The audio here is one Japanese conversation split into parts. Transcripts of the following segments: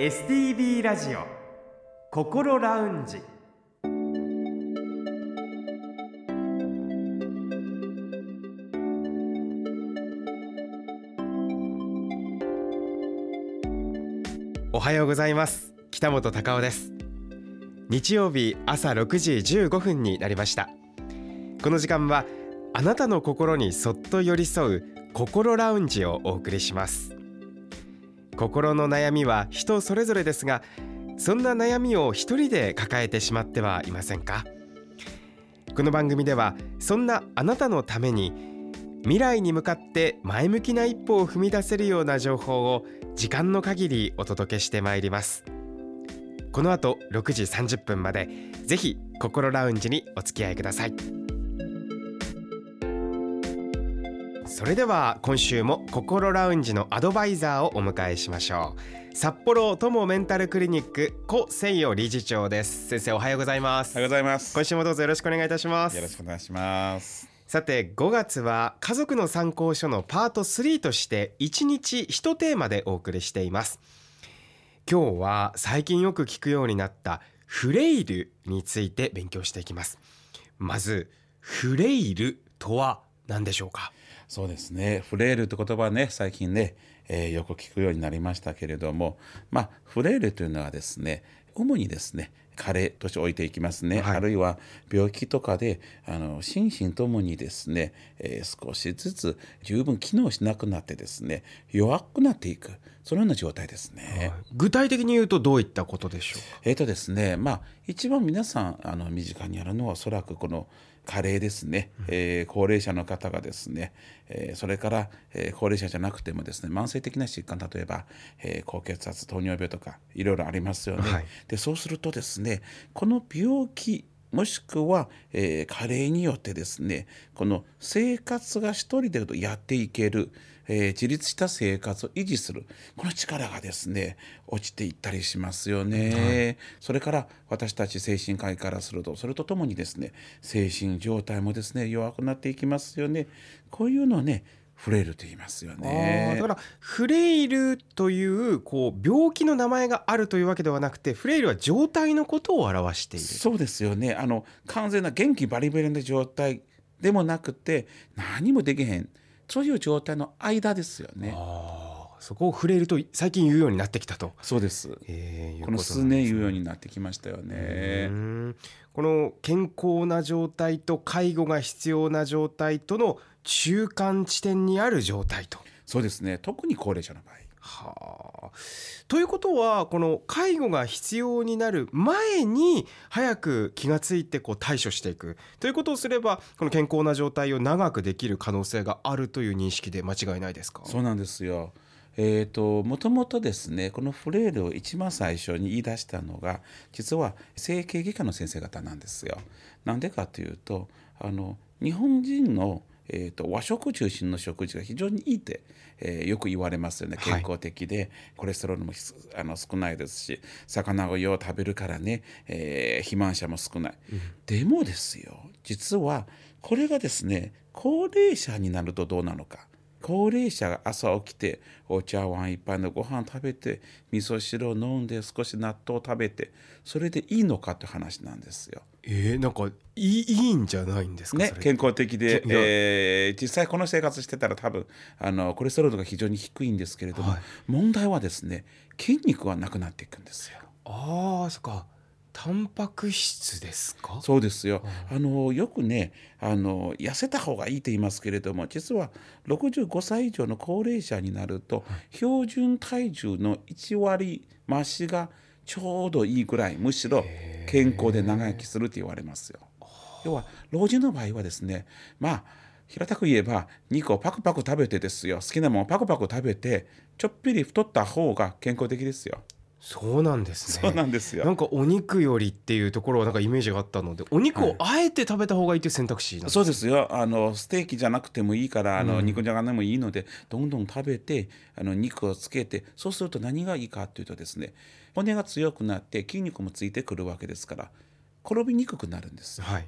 STB ラジオ心ラウンジ。おはようございます。北本隆夫です。日曜日朝6時15分になりました。この時間はあなたの心にそっと寄り添う心ラウンジをお送りします。心の悩みは人それぞれですがそんな悩みを一人で抱えてしまってはいませんか？この番組ではそんなあなたのために未来に向かって前向きな一歩を踏み出せるような情報を時間の限りお届けしてまいります。この後6時30分までぜひ心ラウンジにお付き合いください。それでは今週も心ラウンジのアドバイザーをお迎えしましょう。札幌友メンタルクリニック古誠代理事長です。先生おはようございます。おはようございます。今週もどうぞよろしくお願いいたします。よろしくお願いします。さて5月は家族の参考書のパート3として1日1テーマでお送りしています。今日は最近よく聞くようになったフレイルについて勉強していきます。まずフレイルとは何でしょうか？そうですね。フレイルって言葉はね最近ね、えー、よく聞くようになりましたけれどもまあフレイルというのはですね主にですね加齢として置いていきますね、はい、あるいは病気とかであの心身ともにですね、えー、少しずつ十分機能しなくなってですね弱くなっていくそのような状態ですね、はい、具体的に言うとどういったことでしょうえっ、ー、とですねまあ一番皆さんあの身近にあるのはおそらくこの加齢ですね、えー、高齢者の方がですね、えー、それから、えー、高齢者じゃなくてもですね慢性的な疾患例えば、えー、高血圧糖尿病とかいろいろありますよね。はい、でそうするとですねこの病気もしくは、えー、加齢によってですねこの生活が一人でやっていける、えー、自立した生活を維持する。この力がですね落ちていったりしますよね、はい、それから私たち精神科医からするとそれとともにですね精神状態もですね弱くなっていきますよね。こういうのをねフレイルと言いますよね。だからフレイルというこう病気の名前があるというわけではなくてフレイルは状態のことを表している。そうですよね。あの完全な元気バリバリな状態でもなくて何もできへんそういう状態の間ですよね。そこを触れると最近言うようになってきたと。そうです。えー、この数年言うようになってきましたよね。この健康な状態と介護が必要な状態との中間地点にある状態と。そうですね。特に高齢者の場合。はあ、ということはこの介護が必要になる前に早く気がついてこう対処していくということをすればこの健康な状態を長くできる可能性があるという認識で間違いないですか？そうなんですよ。えーと、もともとですねこのフレイルを一番最初に言い出したのが実は整形外科の先生方なんですよ。なんでかというとあの日本人のえーと、和食中心の食事が非常にいいって、えー、よく言われますよね。健康的で、はい、コレステロールもあの少ないですし魚をよう食べるからね、えー、肥満者も少ない、うん、でもですよ実はこれがですね高齢者になるとどうなのか。高齢者が朝起きてお茶碗一杯のご飯食べて味噌汁を飲んで少し納豆を食べてそれでいいのかって話なんですよ。えー、なんかいいいいんじゃないんですかね健康的で、えー、実際この生活してたら多分あのコレステロールが非常に低いんですけれども、はい、問題はですね筋肉はなくなっていくんですよ。ああそっか。タンパク質ですか？そうですよ、あのよくねあの痩せた方がいいと言いますけれども実は65歳以上の高齢者になると、標準体重の1割増しがちょうどいいぐらいむしろ健康で長生きすると言われますよ。要は老人の場合はですねまあ平たく言えば肉をパクパク食べてですよ好きなものをパクパク食べてちょっぴり太った方が健康的ですよ。そうなんですね。そうなんですよ。なんかお肉よりっていうところはなんかイメージがあったので、お肉をあえて食べた方がいいという選択肢、はい、そうですよ。あのステーキじゃなくてもいいから、あの、肉じゃがでもいいので、どんどん食べて、あの肉をつけて、そうすると何がいいかというとですね、骨が強くなって筋肉もついてくるわけですから、転びにくくなるんです。はい。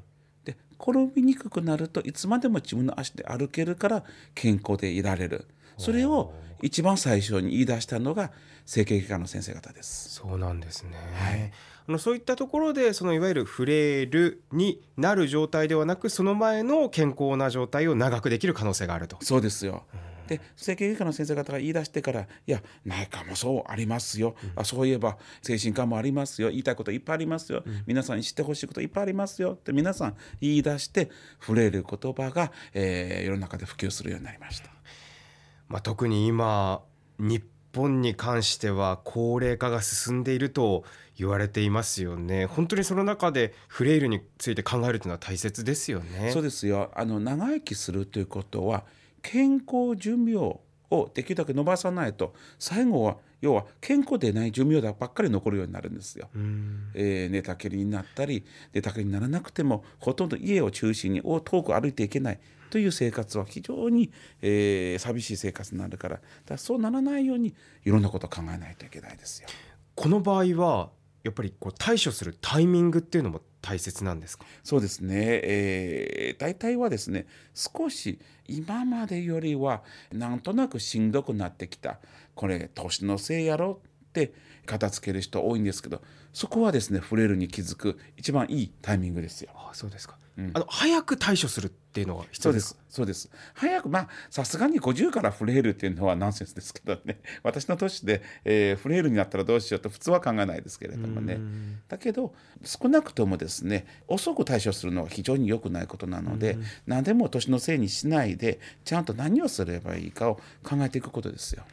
転びにくくなるといつまでも自分の足で歩けるから健康でいられるそれを一番最初に言い出したのが整形外科の先生方です。そうなんですね、はい。あのそういったところでそのいわゆるフレイルになる状態ではなくその前の健康な状態を長くできる可能性があると。そうですよ。で整形外科の先生方が言い出してから「いや内科もそうありますよ、あそういえば精神科もありますよ。言いたいこといっぱいありますよ、皆さんに知ってほしいこといっぱいありますよ」って皆さん言い出して触れる言葉が、えー世の中で普及するようになりました。まあ、特に今日本に関しては高齢化が進んでいると言われていますよね。本当にその中でフレイルについて考えるというのは大切ですよね。そうですよ。あの長生きするということは健康寿命をできるだけ伸ばさないと最後は要は健康でない寿命ばっかり残るようになるんですよ。うん。えー寝たきりになったり寝たきりにならなくてもほとんど家を中心に遠く歩いていけないという生活は非常に、えー寂しい生活になるからだからそうならないようにいろんなことを考えないといけないですよ。この場合はやっぱりこう対処するタイミングっていうのも大切なんですか？そうですね、えー大体はですね少し今までよりはなんとなくしんどくなってきた。これ年のせいやろ？って片付ける人多いんですけどそこはですねフレイルに気づく一番いいタイミングですよ。ああそうですか、うん。あの早く対処するっていうのは必要でか？そうです。すそうです。早くまあさすがに50からフレイルっていうのはナンセンスですけどね。私の年で、えーフレイルになったらどうしようと普通は考えないですけれどもね。うん。だけど少なくともですね遅く対処するのは非常に良くないことなので、何でも年のせいにしないでちゃんと何をすればいいかを考えていくことですよ。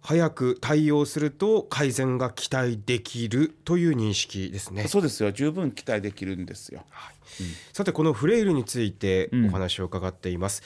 早く対応すると改善が期待できるという認識ですね。そうですよ。十分期待できるんですよ。はい。さてこのフレイルについてうんお話を伺っています、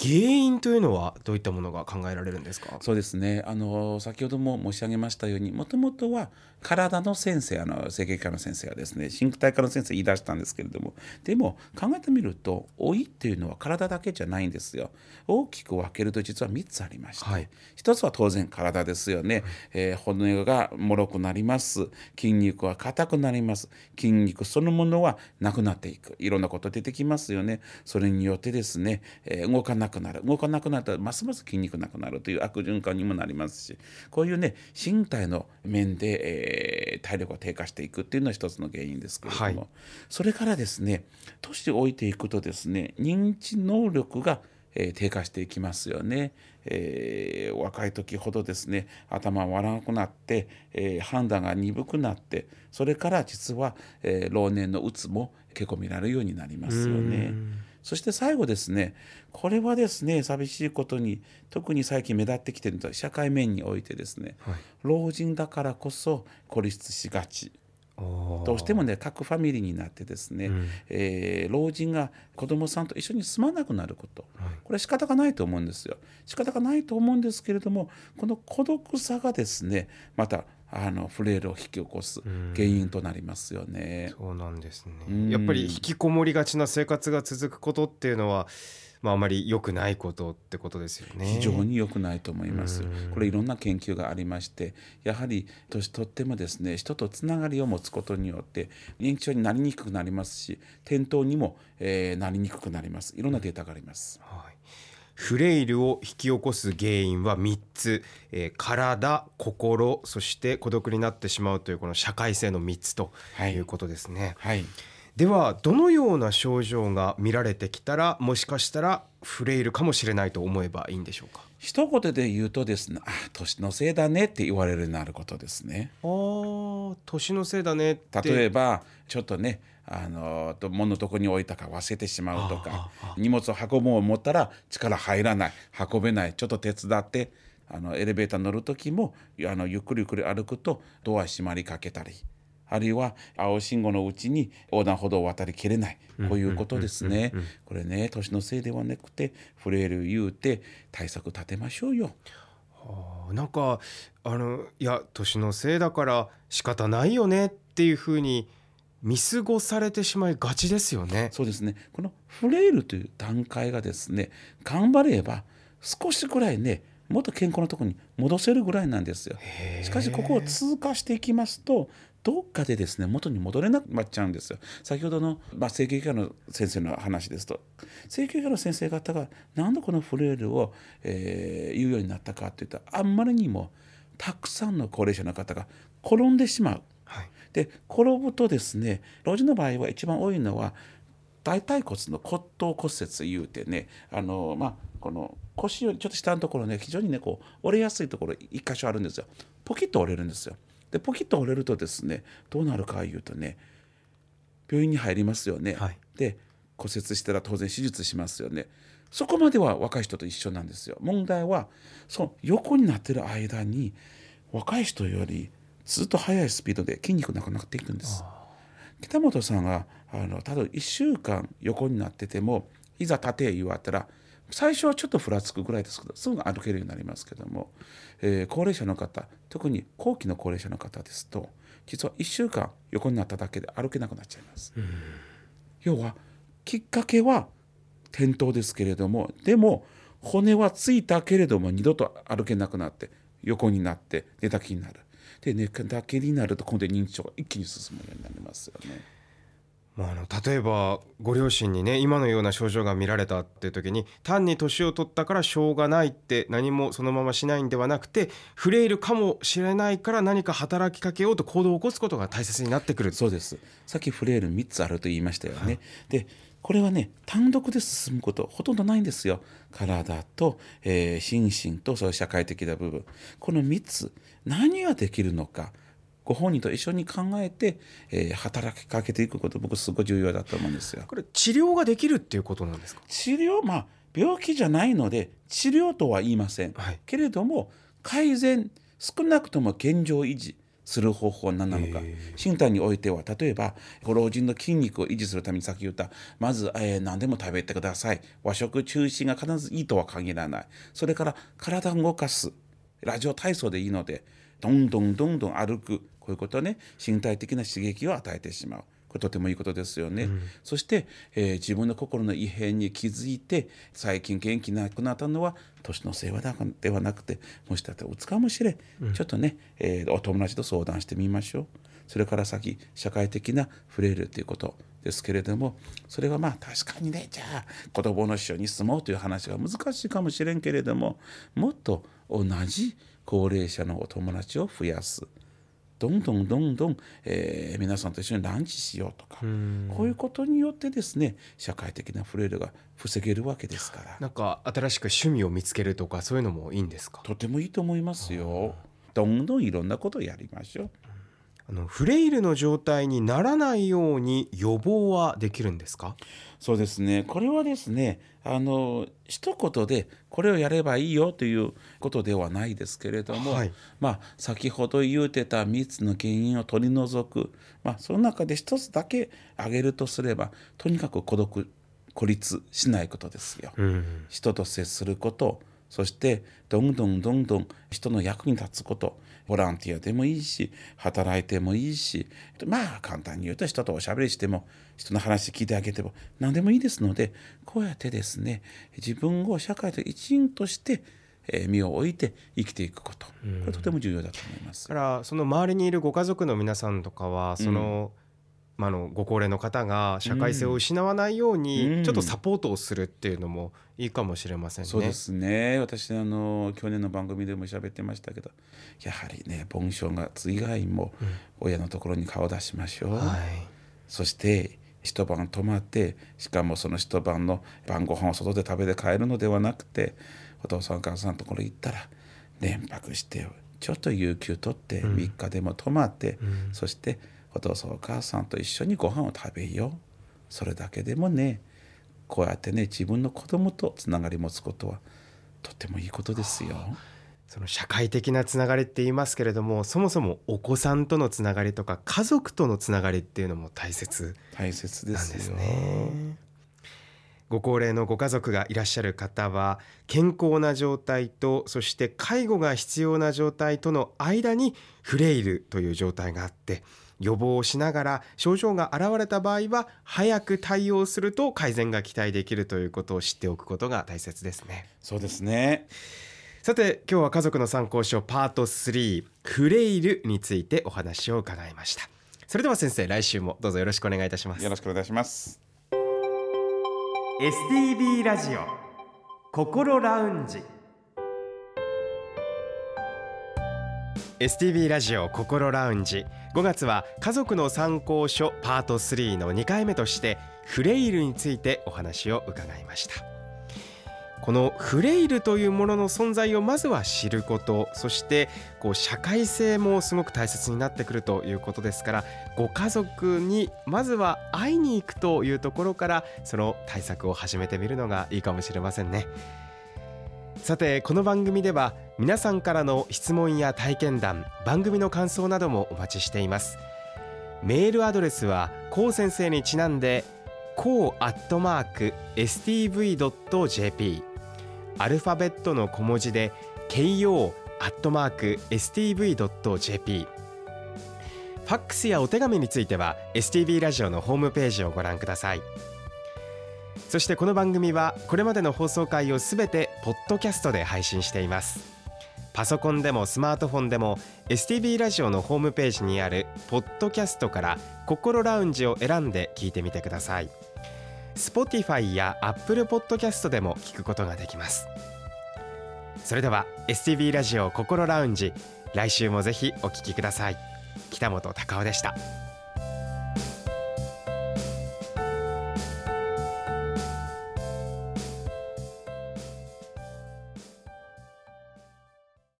原因というのはどういったものが考えられるんですか？そうですね。あの先ほども申し上げましたようにもともとは体の先生あの整形外科の先生はですね神経体科の先生言い出したんですけれどもでも考えてみると老いっていうのは体だけじゃないんですよ。大きく分けると実は3つありまして、はい。一つは当然体ですよね、えー骨が脆くなります。筋肉は硬くなります。筋肉そのものはなくなっていく。いろんなこと出てきますよね。それによってですね、えー動かなくなる。動かなくなったらますます筋肉なくなるという悪循環にもなりますしこういうね身体の面で、えー体力が低下していくっていうのは一つの原因ですけれども、はい。それからですね年を置いていくとですね認知能力がえー低下していきますよね、えー若い時ほどですね頭が悪くなって、えー判断が鈍くなってそれから実は、えー老年のうつも結構見られるようになりますよね。そして最後ですねこれはですね寂しいことに特に最近目立ってきているのは社会面においてですね、はい。老人だからこそ孤立しがち。どどうしてもね各ファミリーになってですね、うん。えー老人が子供さんと一緒に住まなくなること。はい。これは仕方がないと思うんですよ。仕方がないと思うんですけれどもこの孤独さがですねまたあのフレイルを引き起こすん。原因となりますよね。そうなんですね、うん。やっぱり引きこもりがちな生活が続くことっていうのは、まあ、あまり良くないことってことですよね。非常に良くないと思います。うん。これいろんな研究がありましてやはり年取ってもですね人とつながりを持つことによって認知症になりにくくなりますし転倒にも、えーなりにくくなります。いろんなデータがあります。はい、フレイルを引き起こす原因は3つ、えー体心そして孤独になってしまうというこの社会性の3つとはい。いうことですね、はい。ではどのような症状が見られてきたらもしかしたらフレイルかもしれないと思えばいいんでしょうか？一言で言うとですね「あ年のせいだね」って言われるようになることですね。あー年のせいだねって。例えばちょっとねあのと物どこに置いたか忘れてしまうとかあああ。荷物を運ぼう思ったら力入らない。運べない。ちょっと手伝ってあのエレベーター乗る時もあのゆっくりゆっくり歩くとドア閉まりかけたりあるいは青信号のうちに横断歩道を渡りきれない。こういうことですね。これね年のせいではなくてフレイル言うて対策立てましょうよ。あーなんかあのいや年のせいだから仕方ないよねっていうふうに見過ごされてしまいがちですよね。そうですねこのフレイルという段階がですね頑張れば少しくらいねもっと健康なところに戻せるぐらいなんですよ。しかしここを通過していきますとどっかでですね元に戻れなくなっちゃうんですよ。先ほどの、まあ、整形外科の先生の話ですと整形外科の先生方が何でこのフレイルを、えー、言うようになったかといったらあんまりにもたくさんの高齢者の方が転んでしまう。はい、で転ぶとですね老人の場合は一番多いのは大腿骨の骨頭骨折いうてねあの、まあ、この腰よりちょっと下のところね非常にねこう折れやすいところ一箇所あるんですよ。ポキッと折れるんですよ。でポキッと折れるとですねどうなるかいうとね病院に入りますよね、はい、で骨折したら当然手術しますよね。そこまでは若い人と一緒なんですよ。問題はその横になってる間に若い人よりずっと速いスピードで筋肉なくなっていくんです北本さんがあのただ1週間横になっててもいざ立て言われたら最初はちょっとふらつくぐらいですけどすぐ歩けるようになりますけども、えー、高齢者の方特に後期の高齢者の方ですと実は1週間横になっただけで歩けなくなっちゃいます。要はきっかけは転倒ですけれどもでも骨はついたけれども二度と歩けなくなって横になって寝たきになる。で寝たきになると今度認知症が一気に進むようになりますよね。まあ、あの例えばご両親にね今のような症状が見られたっていう時に単に年を取ったからしょうがないって何もそのまましないんではなくてフレイルかもしれないから何か働きかけようと行動を起こすことが大切になってくるそうですさっきフレイル3つあると言いましたよね、はい、でこれはね単独で進むことほとんどないんですよ。体と、えー、心身とそういう社会的な部分。この3つ何ができるのかご本人と一緒に考えて、えー、働きかけていくこと僕すごい重要だと思うんですよ。これ治療ができるっていうことなんですか？治療まあ病気じゃないので治療とは言いません、はい、けれども改善少なくとも現状維持する方法は何なのか。身体においては例えばご老人の筋肉を維持するためにさっき言ったまず、えー、何でも食べてください。和食中心が必ずいいとは限らない。それから体を動かす。ラジオ体操でいいのでどんどんどんどん歩く。こういうことはね。身体的な刺激を与えてしまう。これとてもいいことですよね。うん、そして、えー、自分の心の異変に気づいて最近元気なくなったのは年のせいではなくてもしかしたらうつかもしれん、うん、ちょっとね、えー、お友達と相談してみましょう。それから先社会的なフレイルということですけれどもそれはまあ確かにねじゃあ子供の一緒に住もうという話が難しいかもしれんけれどももっと同じ高齢者のお友達を増やす。どんどんどんどん、えー、皆さんと一緒にランチしようとかこういうことによってですね社会的なフレイルが防げるわけですから。なんか新しく趣味を見つけるとかそういうのもいいんですか？とてもいいと思いますよ。どんどんいろんなことをやりましょうあのフレイルの状態にならないように予防はできるんですか？そうですね。これはですねあの一言でこれをやればいいよということではないですけれども、はい、まあ、先ほど言うてた3つの原因を取り除く、まあ、その中で一つだけ挙げるとすればとにかく孤独孤立しないことですよ。うん、人と接することそしてどんどんどんどん人の役に立つことボランティアでもいいし働いてもいいし。まあ簡単に言うと人とおしゃべりしても人の話聞いてあげても何でもいいですのでこうやってですね自分を社会と一員として身を置いて生きていくこと。これとても重要だと思います。からその周りにいるご家族の皆さんとかはその、うんまあ、のご高齢の方が社会性を失わないようにちょっとサポートをするっていうのもいいかもしれませんね。そうですね。私あの去年の番組でも喋ってましたけどやはりね盆正月以外も親のところに顔を出しましょう。うんはい、そして一晩泊まってしかもその一晩の晩ご飯を外で食べて帰るのではなくてお父さんお母さんのところ行ったら連泊してちょっと有給取って3日でも泊まって、うん、そしてお父さんお母さんと一緒にご飯を食べようそれだけでもねこうやってね自分の子供とつながり持つことはとてもいいことですよ。その社会的なつながりって言いますけれどもそもそもお子さんとのつながりとか家族とのつながりっていうのも大切大切ですね。ご高齢のご家族がいらっしゃる方は健康な状態とそして介護が必要な状態との間にフレイルという状態があって予防をしながら症状が現れた場合は早く対応すると改善が期待できるということを知っておくことが大切ですね。そうですね。さて今日は家族の参考書パート3フレイルについてお話を伺いました。それでは先生来週もどうぞよろしくお願いいたします。よろしくお願いします。STB ラジオ心ラウンジ STB ラジオ心ラウンジ。5月は家族の参考書パート3の2回目としてフレイルについてお話を伺いました。このフレイルというものの存在をまずは知ることそしてこう社会性もすごく大切になってくるということですからご家族にまずは会いに行くというところからその対策を始めてみるのがいいかもしれませんね。さてこの番組では皆さんからの質問や体験談番組の感想などもお待ちしています。メールアドレスはこう先生にちなんでこうアットマーク stv.jp アルファベットの小文字で ko アットマーク stv.jp ファックスやお手紙については STV ラジオのホームページをご覧ください。そしてこの番組はこれまでの放送回をすべてポッドキャストで配信しています。パソコンでもスマートフォンでも STV ラジオのホームページにあるポッドキャストから心ラウンジを選んで聞いてみてください。Spotify や Apple Podcast でも聞くことができます。それでは STV ラジオ心ラウンジ来週もぜひお聞きください。北本隆夫でした。